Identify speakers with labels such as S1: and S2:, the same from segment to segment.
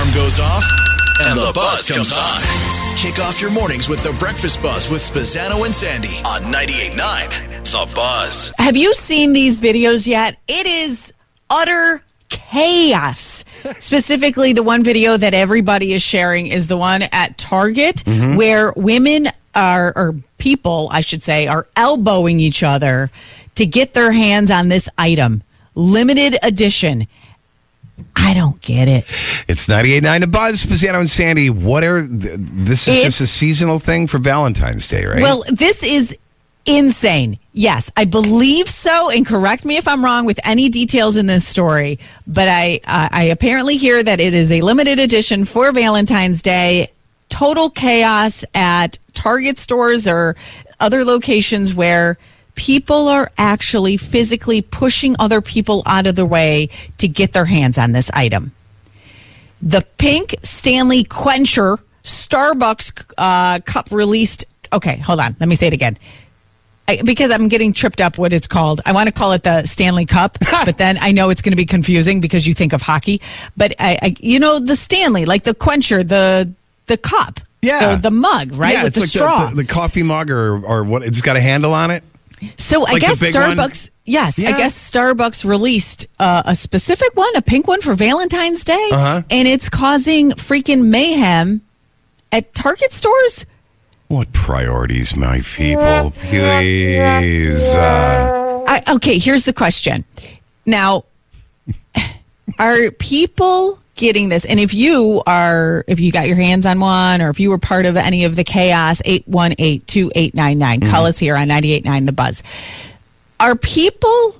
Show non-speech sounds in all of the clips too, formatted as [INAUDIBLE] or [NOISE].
S1: The alarm goes off and the buzz comes on. Kick off your mornings with the breakfast buzz with Spazzano and Sandy on 98.9 The Buzz.
S2: Have you seen these videos yet? It is utter chaos. Specifically, the one video that everybody is sharing is the one at Target mm-hmm. where women are, or people, I should say, are elbowing each other to get their hands on this item. Limited edition. I don't get it.
S3: It's 98.9 The Buzz, Spazzano and Sandy. What are, th- this is just a seasonal thing for Valentine's Day, right?
S2: Well, this is insane. Yes, I believe so. And correct me if I'm wrong with any details in this story, but I uh, I apparently hear that it is a limited edition for Valentine's Day. Total chaos at Target stores or other locations where people are actually physically pushing other people out of the way to get their hands on this item the pink Stanley Quencher Starbucks uh, cup released. Okay, hold on. Let me say it again. I, because I'm getting tripped up what it's called. I want to call it the Stanley Cup, [LAUGHS] but then I know it's going to be confusing because you think of hockey. But I, I you know, the Stanley, like the Quencher, the the cup,
S3: Yeah.
S2: the, the mug, right,
S3: yeah,
S2: with
S3: it's
S2: the
S3: like
S2: straw.
S3: The, the, the coffee mug or, or what? It's got a handle on it.
S2: So I
S3: Like the
S2: guess
S3: big one?
S2: Starbucks, yes, I guess Starbucks released uh, a specific one, a pink one for Valentine's Day,
S3: Uh-huh.
S2: and it's causing freaking mayhem at Target stores.
S3: What priorities, my people? Please. Uh,
S2: I, okay, here's the question. Now, [LAUGHS] are people getting this? And if you are, if you got your hands on one, or if you were part of any of the chaos, 818 2899, call us here on 989 The Buzz. Are people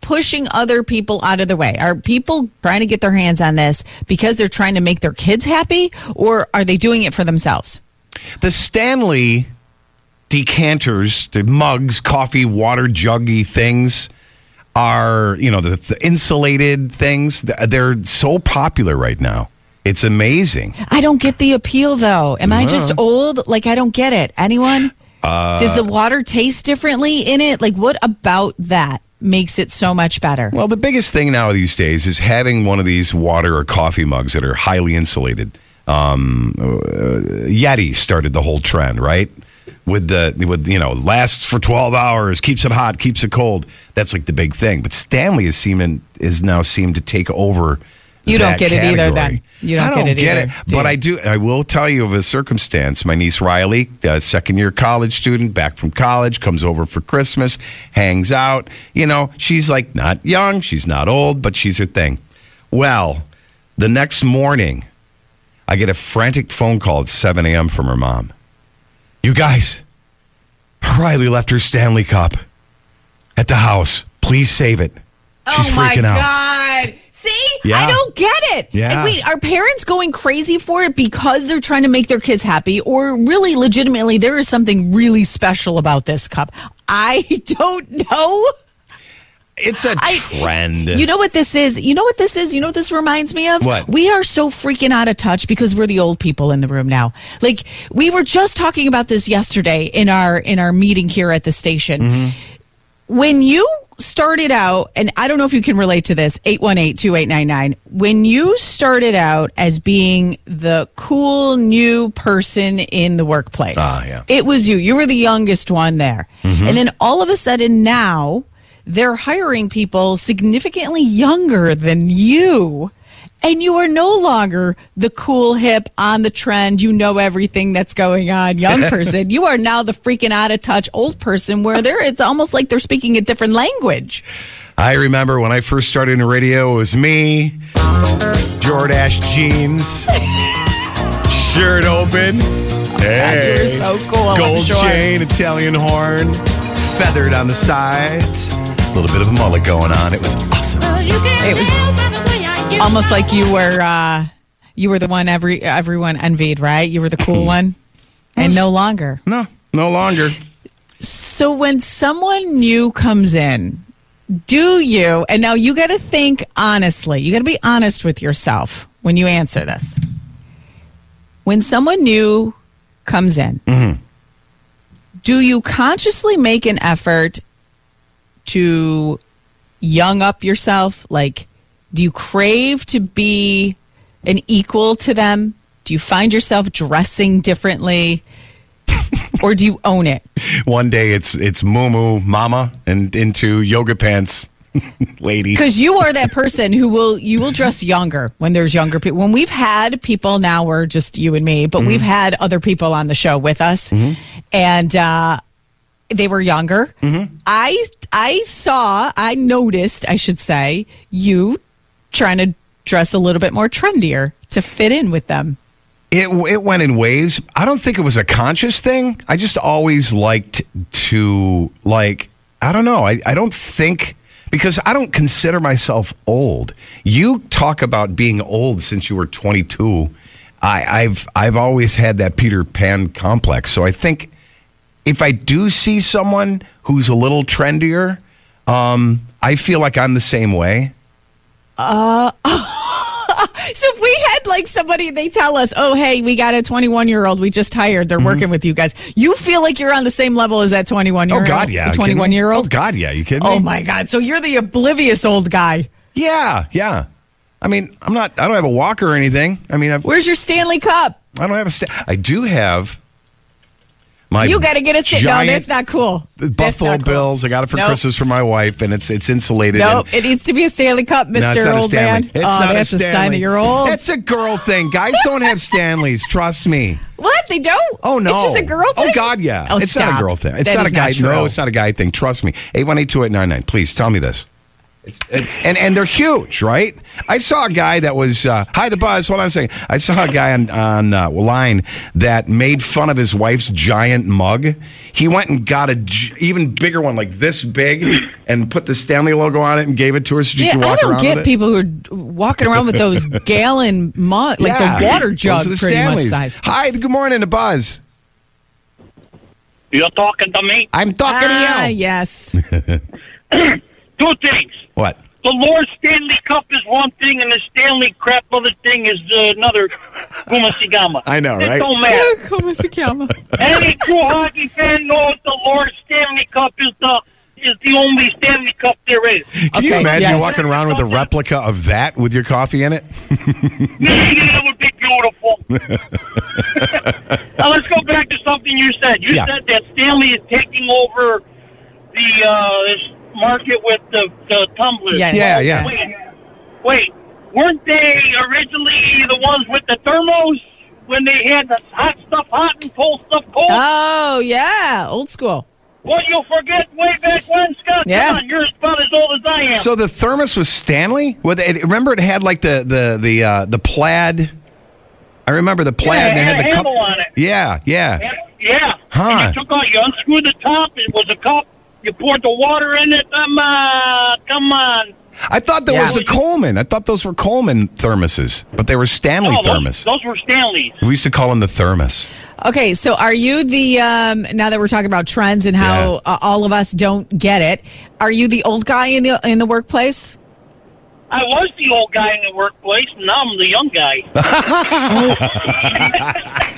S2: pushing other people out of the way? Are people trying to get their hands on this because they're trying to make their kids happy, or are they doing it for themselves?
S3: the Stanley decanters, the mugs, coffee, water juggy things are, you know, the, the insulated things. They're so popular right now. It's amazing.
S2: I don't get the appeal though. Am I just old? Like I don't get it. Anyone? Does the water taste differently in it? Like what about that makes it so much better?
S3: Well, the biggest thing now these days is having one of these water or coffee mugs that are highly insulated. Um, uh, Yeti started the whole trend, right? With the with you know lasts for twelve hours, keeps it hot, keeps it cold. That's like the big thing. But Stanley is seeming is now seemed to take over.
S2: You don't get it either,
S3: category.
S2: then. You don't
S3: I
S2: get
S3: don't
S2: it
S3: get
S2: either,
S3: it, but? I do. I will tell you of a circumstance. My niece Riley, a second year college student, back from college, comes over for Christmas, hangs out. You know, she's like not young, she's not old, but she's her thing. Well, the next morning, I get a frantic phone call at 7 a.m. from her mom. You guys, Riley left her Stanley Cup at the house. Please save it. Oh She's
S2: oh my
S3: freaking out.
S2: god! See,
S3: Yeah.
S2: I don't get it.
S3: Yeah.
S2: And wait, are parents going crazy for it because they're trying to make their kids happy, or really, legitimately, there is something really special about this cup? I [LAUGHS] don't know.
S3: It's a trend.
S2: You know what this is? You know what this is? You know what this reminds me of?
S3: What?
S2: We are so freaking out of touch because we're the old people in the room now. Like we were just talking about this yesterday in our in our meeting here at the station.
S3: Mm-hmm.
S2: When you started out, and I don't know if you can relate to this, 818-2899, when you started out as being the cool new person in the workplace.
S3: Ah, yeah.
S2: It was you. You were the youngest one there. And then all of a sudden now they're hiring people significantly younger than you. And you are no longer the cool, hip, on the trend, you know everything that's going on young [LAUGHS] person. you are now the freaking out of touch old person where they're, it's almost like they're speaking a different language.
S3: I remember when I first started in radio, it was me, Jordache jeans, [LAUGHS] shirt open. Oh, hey,
S2: you were so cool,
S3: Gold
S2: sure.
S3: chain, Italian horn, feathered on the sides. A little bit of a mullet going on. It was awesome.
S2: It was almost like you were, uh, you were the one every everyone envied, right? You were the cool [LAUGHS] one, and no longer.
S3: No, no longer.
S2: So when someone new comes in, do you, and now you got to think honestly, you got to be honest with yourself when you answer this. When someone new comes in, do you consciously make an effort to young up yourself? Like, do you crave to be an equal to them? Do you find yourself dressing differently? [LAUGHS] or do you own it?
S3: One day it's it's moo moo mama and into yoga pants [LAUGHS] lady.
S2: because you are that person who will you will dress younger when there's younger people when we've had people now we're just you and me but we've had other people on the show with us and uh they were younger mm-hmm. i i saw i noticed i should say you trying to dress a little bit more trendier to fit in with them
S3: It it went in waves. I don't think it was a conscious thing. I just always liked to like I don't know. I, I don't think because I don't consider myself old. You talk about being old since you were 22. I, I've I've always had that Peter Pan complex. So I think if I do see someone who's a little trendier, um, I feel like I'm the same way. [LAUGHS]
S2: so if we had like somebody they tell us oh hey we got a 21 year old we just hired they're working with you guys you feel like you're on the same level as that 21 year old?
S3: Oh God, yeah. You kidding
S2: 21 year old
S3: Oh God, yeah. You kidding me?
S2: Oh my God! So you're the oblivious old guy.
S3: Yeah, yeah. I mean, I'm not. I don't have a walker or anything. I mean, I've,
S2: Where's your Stanley Cup?
S3: I don't have a. Sta- I do have my.
S2: you got to get a sit. No, that's not cool.
S3: Buffalo
S2: not cool.
S3: Bills. I got it for
S2: Nope.
S3: Christmas for my wife, and it's it's insulated.
S2: No,
S3: and-
S2: it needs to be a Stanley Cup,
S3: No,
S2: Mister
S3: not a
S2: Old
S3: Stanley.
S2: Man.
S3: It's
S2: oh,
S3: not
S2: that's
S3: a
S2: a
S3: Stanley.
S2: sign that you're old.
S3: It's a girl thing. Guys [LAUGHS] don't have Stanleys. Trust me.
S2: what they don't?
S3: Oh no!
S2: it's just a girl oh, thing.
S3: Oh God, yeah.
S2: Oh,
S3: it's not a girl thing. It's
S2: That
S3: not a guy. no, it's not a guy thing. Trust me. Eight one eight two eight nine nine. Please tell me this. It's, and, and and they're huge, right? I saw a guy that was uh, hi the buzz. Hold on a second. I saw a guy on on uh, line that made fun of his wife's giant mug. He went and got a j- even bigger one, like this big, and put the Stanley logo on it and gave it to her so she
S2: Yeah,
S3: could
S2: I
S3: walk
S2: don't
S3: around
S2: get people who are walking around with those [LAUGHS] gallon mug, like
S3: Yeah.
S2: the water
S3: Those
S2: jug,
S3: the
S2: pretty much
S3: Stanleys.
S2: size.
S3: Hi, good morning, the buzz.
S4: You're talking to me.
S3: I'm talking
S2: Ah,
S3: to you.
S2: yes. [LAUGHS] [CLEARS THROAT]
S4: Two things.
S3: What?
S4: The Lord Stanley Cup is one thing, and the Stanley crap other thing is uh, another gumasigama.
S3: I know, right?
S4: It don't matter.
S2: Como se llama?
S4: Any true hockey fan knows the Lord Stanley Cup is the is the only Stanley Cup there is.
S3: Can you imagine
S2: yes.
S3: walking around with a replica of that with your coffee in it? [LAUGHS]
S4: that would be beautiful. [LAUGHS] now let's go back to something you said. You
S3: Yeah.
S4: said that Stanley is taking over the uh, this market with the, the tumblers.
S2: Yeah,
S3: Yeah, yeah.
S4: Wait, wait, weren't they originally the ones with the thermos when they had the hot stuff hot and cold stuff cold?
S2: Oh yeah, old school.
S4: well, you'll forget way back when, Scott.
S2: Yeah.
S4: Come on, you're about as old as I am.
S3: So the thermos was Stanley. With it, remember, it had like the the the uh, the plaid. I remember the plaid.
S4: Yeah,
S3: and
S4: it
S3: they had
S4: had
S3: the
S4: a
S3: cup.
S4: handle on it.
S3: Yeah, yeah.
S4: Yeah, yeah.
S3: Huh.
S4: And you took out, you unscrewed the top. It was a cup. You poured the water in it. Come on, come on.
S3: I thought that
S2: Yeah.
S3: was a Coleman. I thought those were Coleman thermoses, but they were Stanley
S4: No,
S3: thermos.
S4: those, those were Stanleys.
S3: we used to call them the thermos.
S2: Okay, so are you the um now that we're talking about trends and how
S3: Yeah.
S2: uh, all of us don't get it? Are you the old guy in the in the workplace?
S4: I was the old guy in the workplace. Now I'm the young guy. [LAUGHS] [LAUGHS]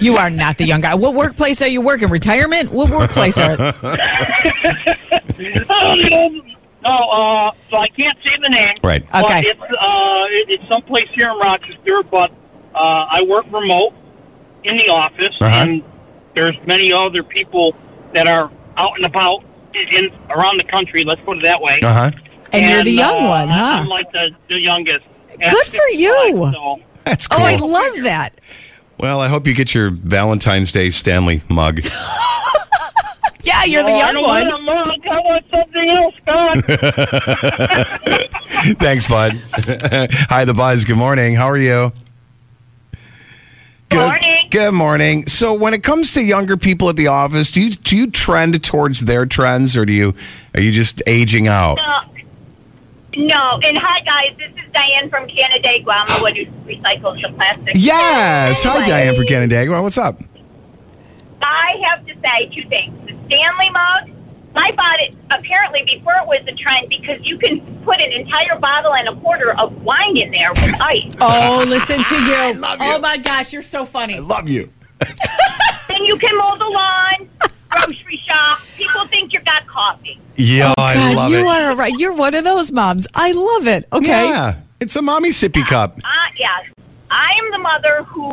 S2: You are not the young guy. What workplace are you working? Retirement? What workplace are? [LAUGHS]
S4: oh, no, uh, so I can't say the name.
S3: Right.
S4: But
S2: Okay.
S4: it's uh, it- it's someplace here in Rochester, but uh, I work remote in the office,
S3: Uh-huh.
S4: and there's many other people that are out and about in, in around the country. Let's put it that way.
S3: Uh huh.
S2: And you're the young
S4: uh,
S2: one, huh?
S4: I'm like the, the youngest.
S2: Good for you.
S4: So.
S3: That's cool. Oh.
S2: I love that.
S3: Well, I hope you get your Valentine's Day Stanley mug. [LAUGHS]
S2: Yeah, you're the
S4: No, I
S2: young
S4: don't
S2: one.
S4: Want a mug. I want something else, God. [LAUGHS]
S3: Thanks, bud. Hi, the buzz. Good morning. How are you? Good
S4: Morning.
S3: Good morning. So, when it comes to younger people at the office, do you do you trend towards their trends, or do you are you just aging out?
S5: No, no. And hi, guys. This is Diane from Canandaigua. I'm the one who recycles the plastic.
S3: Yes. Hi,
S5: Anyway,
S3: Diane from Canandaigua. What's up?
S5: I have to say two things. The Stanley mug, I bought it apparently before it was a trend because you can put an entire bottle and a quarter of wine in there with ice. [LAUGHS]
S2: Oh, listen to you.
S3: love
S2: Oh my gosh, you're so funny.
S3: I love you. [LAUGHS]
S5: then you can mow the lawn, grocery shop. People think you got coffee.
S3: Yeah, I
S2: God,
S3: love
S2: you
S3: it.
S2: You are right. You're one of those moms. I love it. Okay.
S3: Yeah, it's a mommy sippy cup.
S5: Uh, yes. I am the mother who,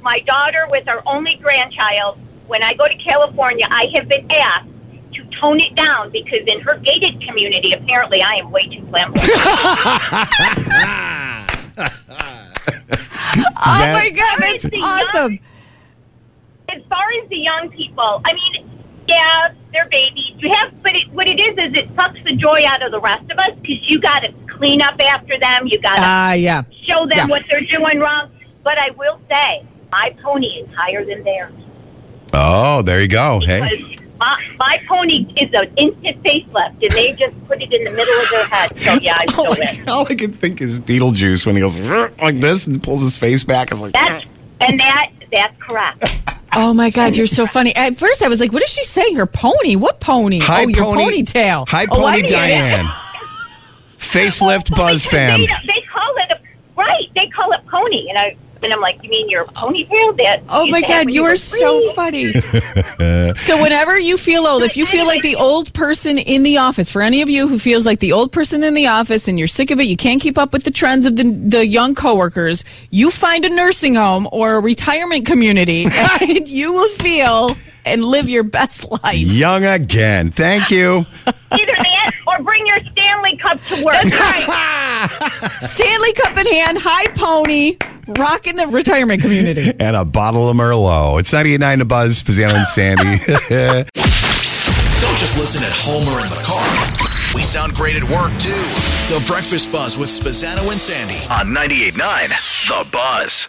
S5: my daughter with our only grandchild, when I go to California, I have been asked to tone it down because in her gated community, apparently I am way too flamboyant. [LAUGHS] [LAUGHS]
S2: Oh my God, that's
S5: Seriously,
S2: awesome.
S5: as far as the young people, I mean, yeah, they're babies. You have, but it, what it is is it sucks the joy out of the rest of us because you got to clean up after them. You got to
S2: Ah, yeah.
S5: show them
S2: yeah.
S5: what they're doing wrong. But I will say, my pony is higher than theirs.
S3: Oh, there you go. Hey,
S5: my, my pony is an instant facelift, and they just put it in the middle of their head. So yeah, I [LAUGHS]
S3: all
S5: still
S3: I, all I can think is Beetlejuice when he goes like this and pulls his face back. I'm like,
S5: That's and that that's correct. [LAUGHS]
S2: Oh my God, you're so funny. At first, I was like, "What is she saying? Her pony? What pony?
S3: Hi,
S2: oh, your
S3: pony-
S2: ponytail.
S3: Hi,
S2: oh,
S3: pony
S2: get.
S3: Diane. [LAUGHS] Facelift
S5: Well,
S3: Buzz fam.
S5: They, they call it a right. They call it pony, and I and I'm like, you mean your ponytail? That
S2: Oh my
S5: used to have
S2: God,
S5: when
S2: you are so funny. [LAUGHS] so whenever you feel old, if you feel like the old person in the office, for any of you who feels like the old person in the office and you're sick of it, you can't keep up with the trends of the, the young coworkers, you find a nursing home or a retirement community [LAUGHS] and you will feel and live your best life.
S3: Young again. Thank you. [LAUGHS]
S5: Either that or bring your Stanley Cup to work.
S2: That's right. Stanley Cup in hand, Hi, pony, rocking the retirement community. [LAUGHS]
S3: and a bottle of Merlot. It's 98.9 The Buzz, Spazzano and Sandy. [LAUGHS]
S1: Don't just listen at home or in the car. We sound great at work, too. The Breakfast Buzz with Spazzano and Sandy on 98.9 The Buzz.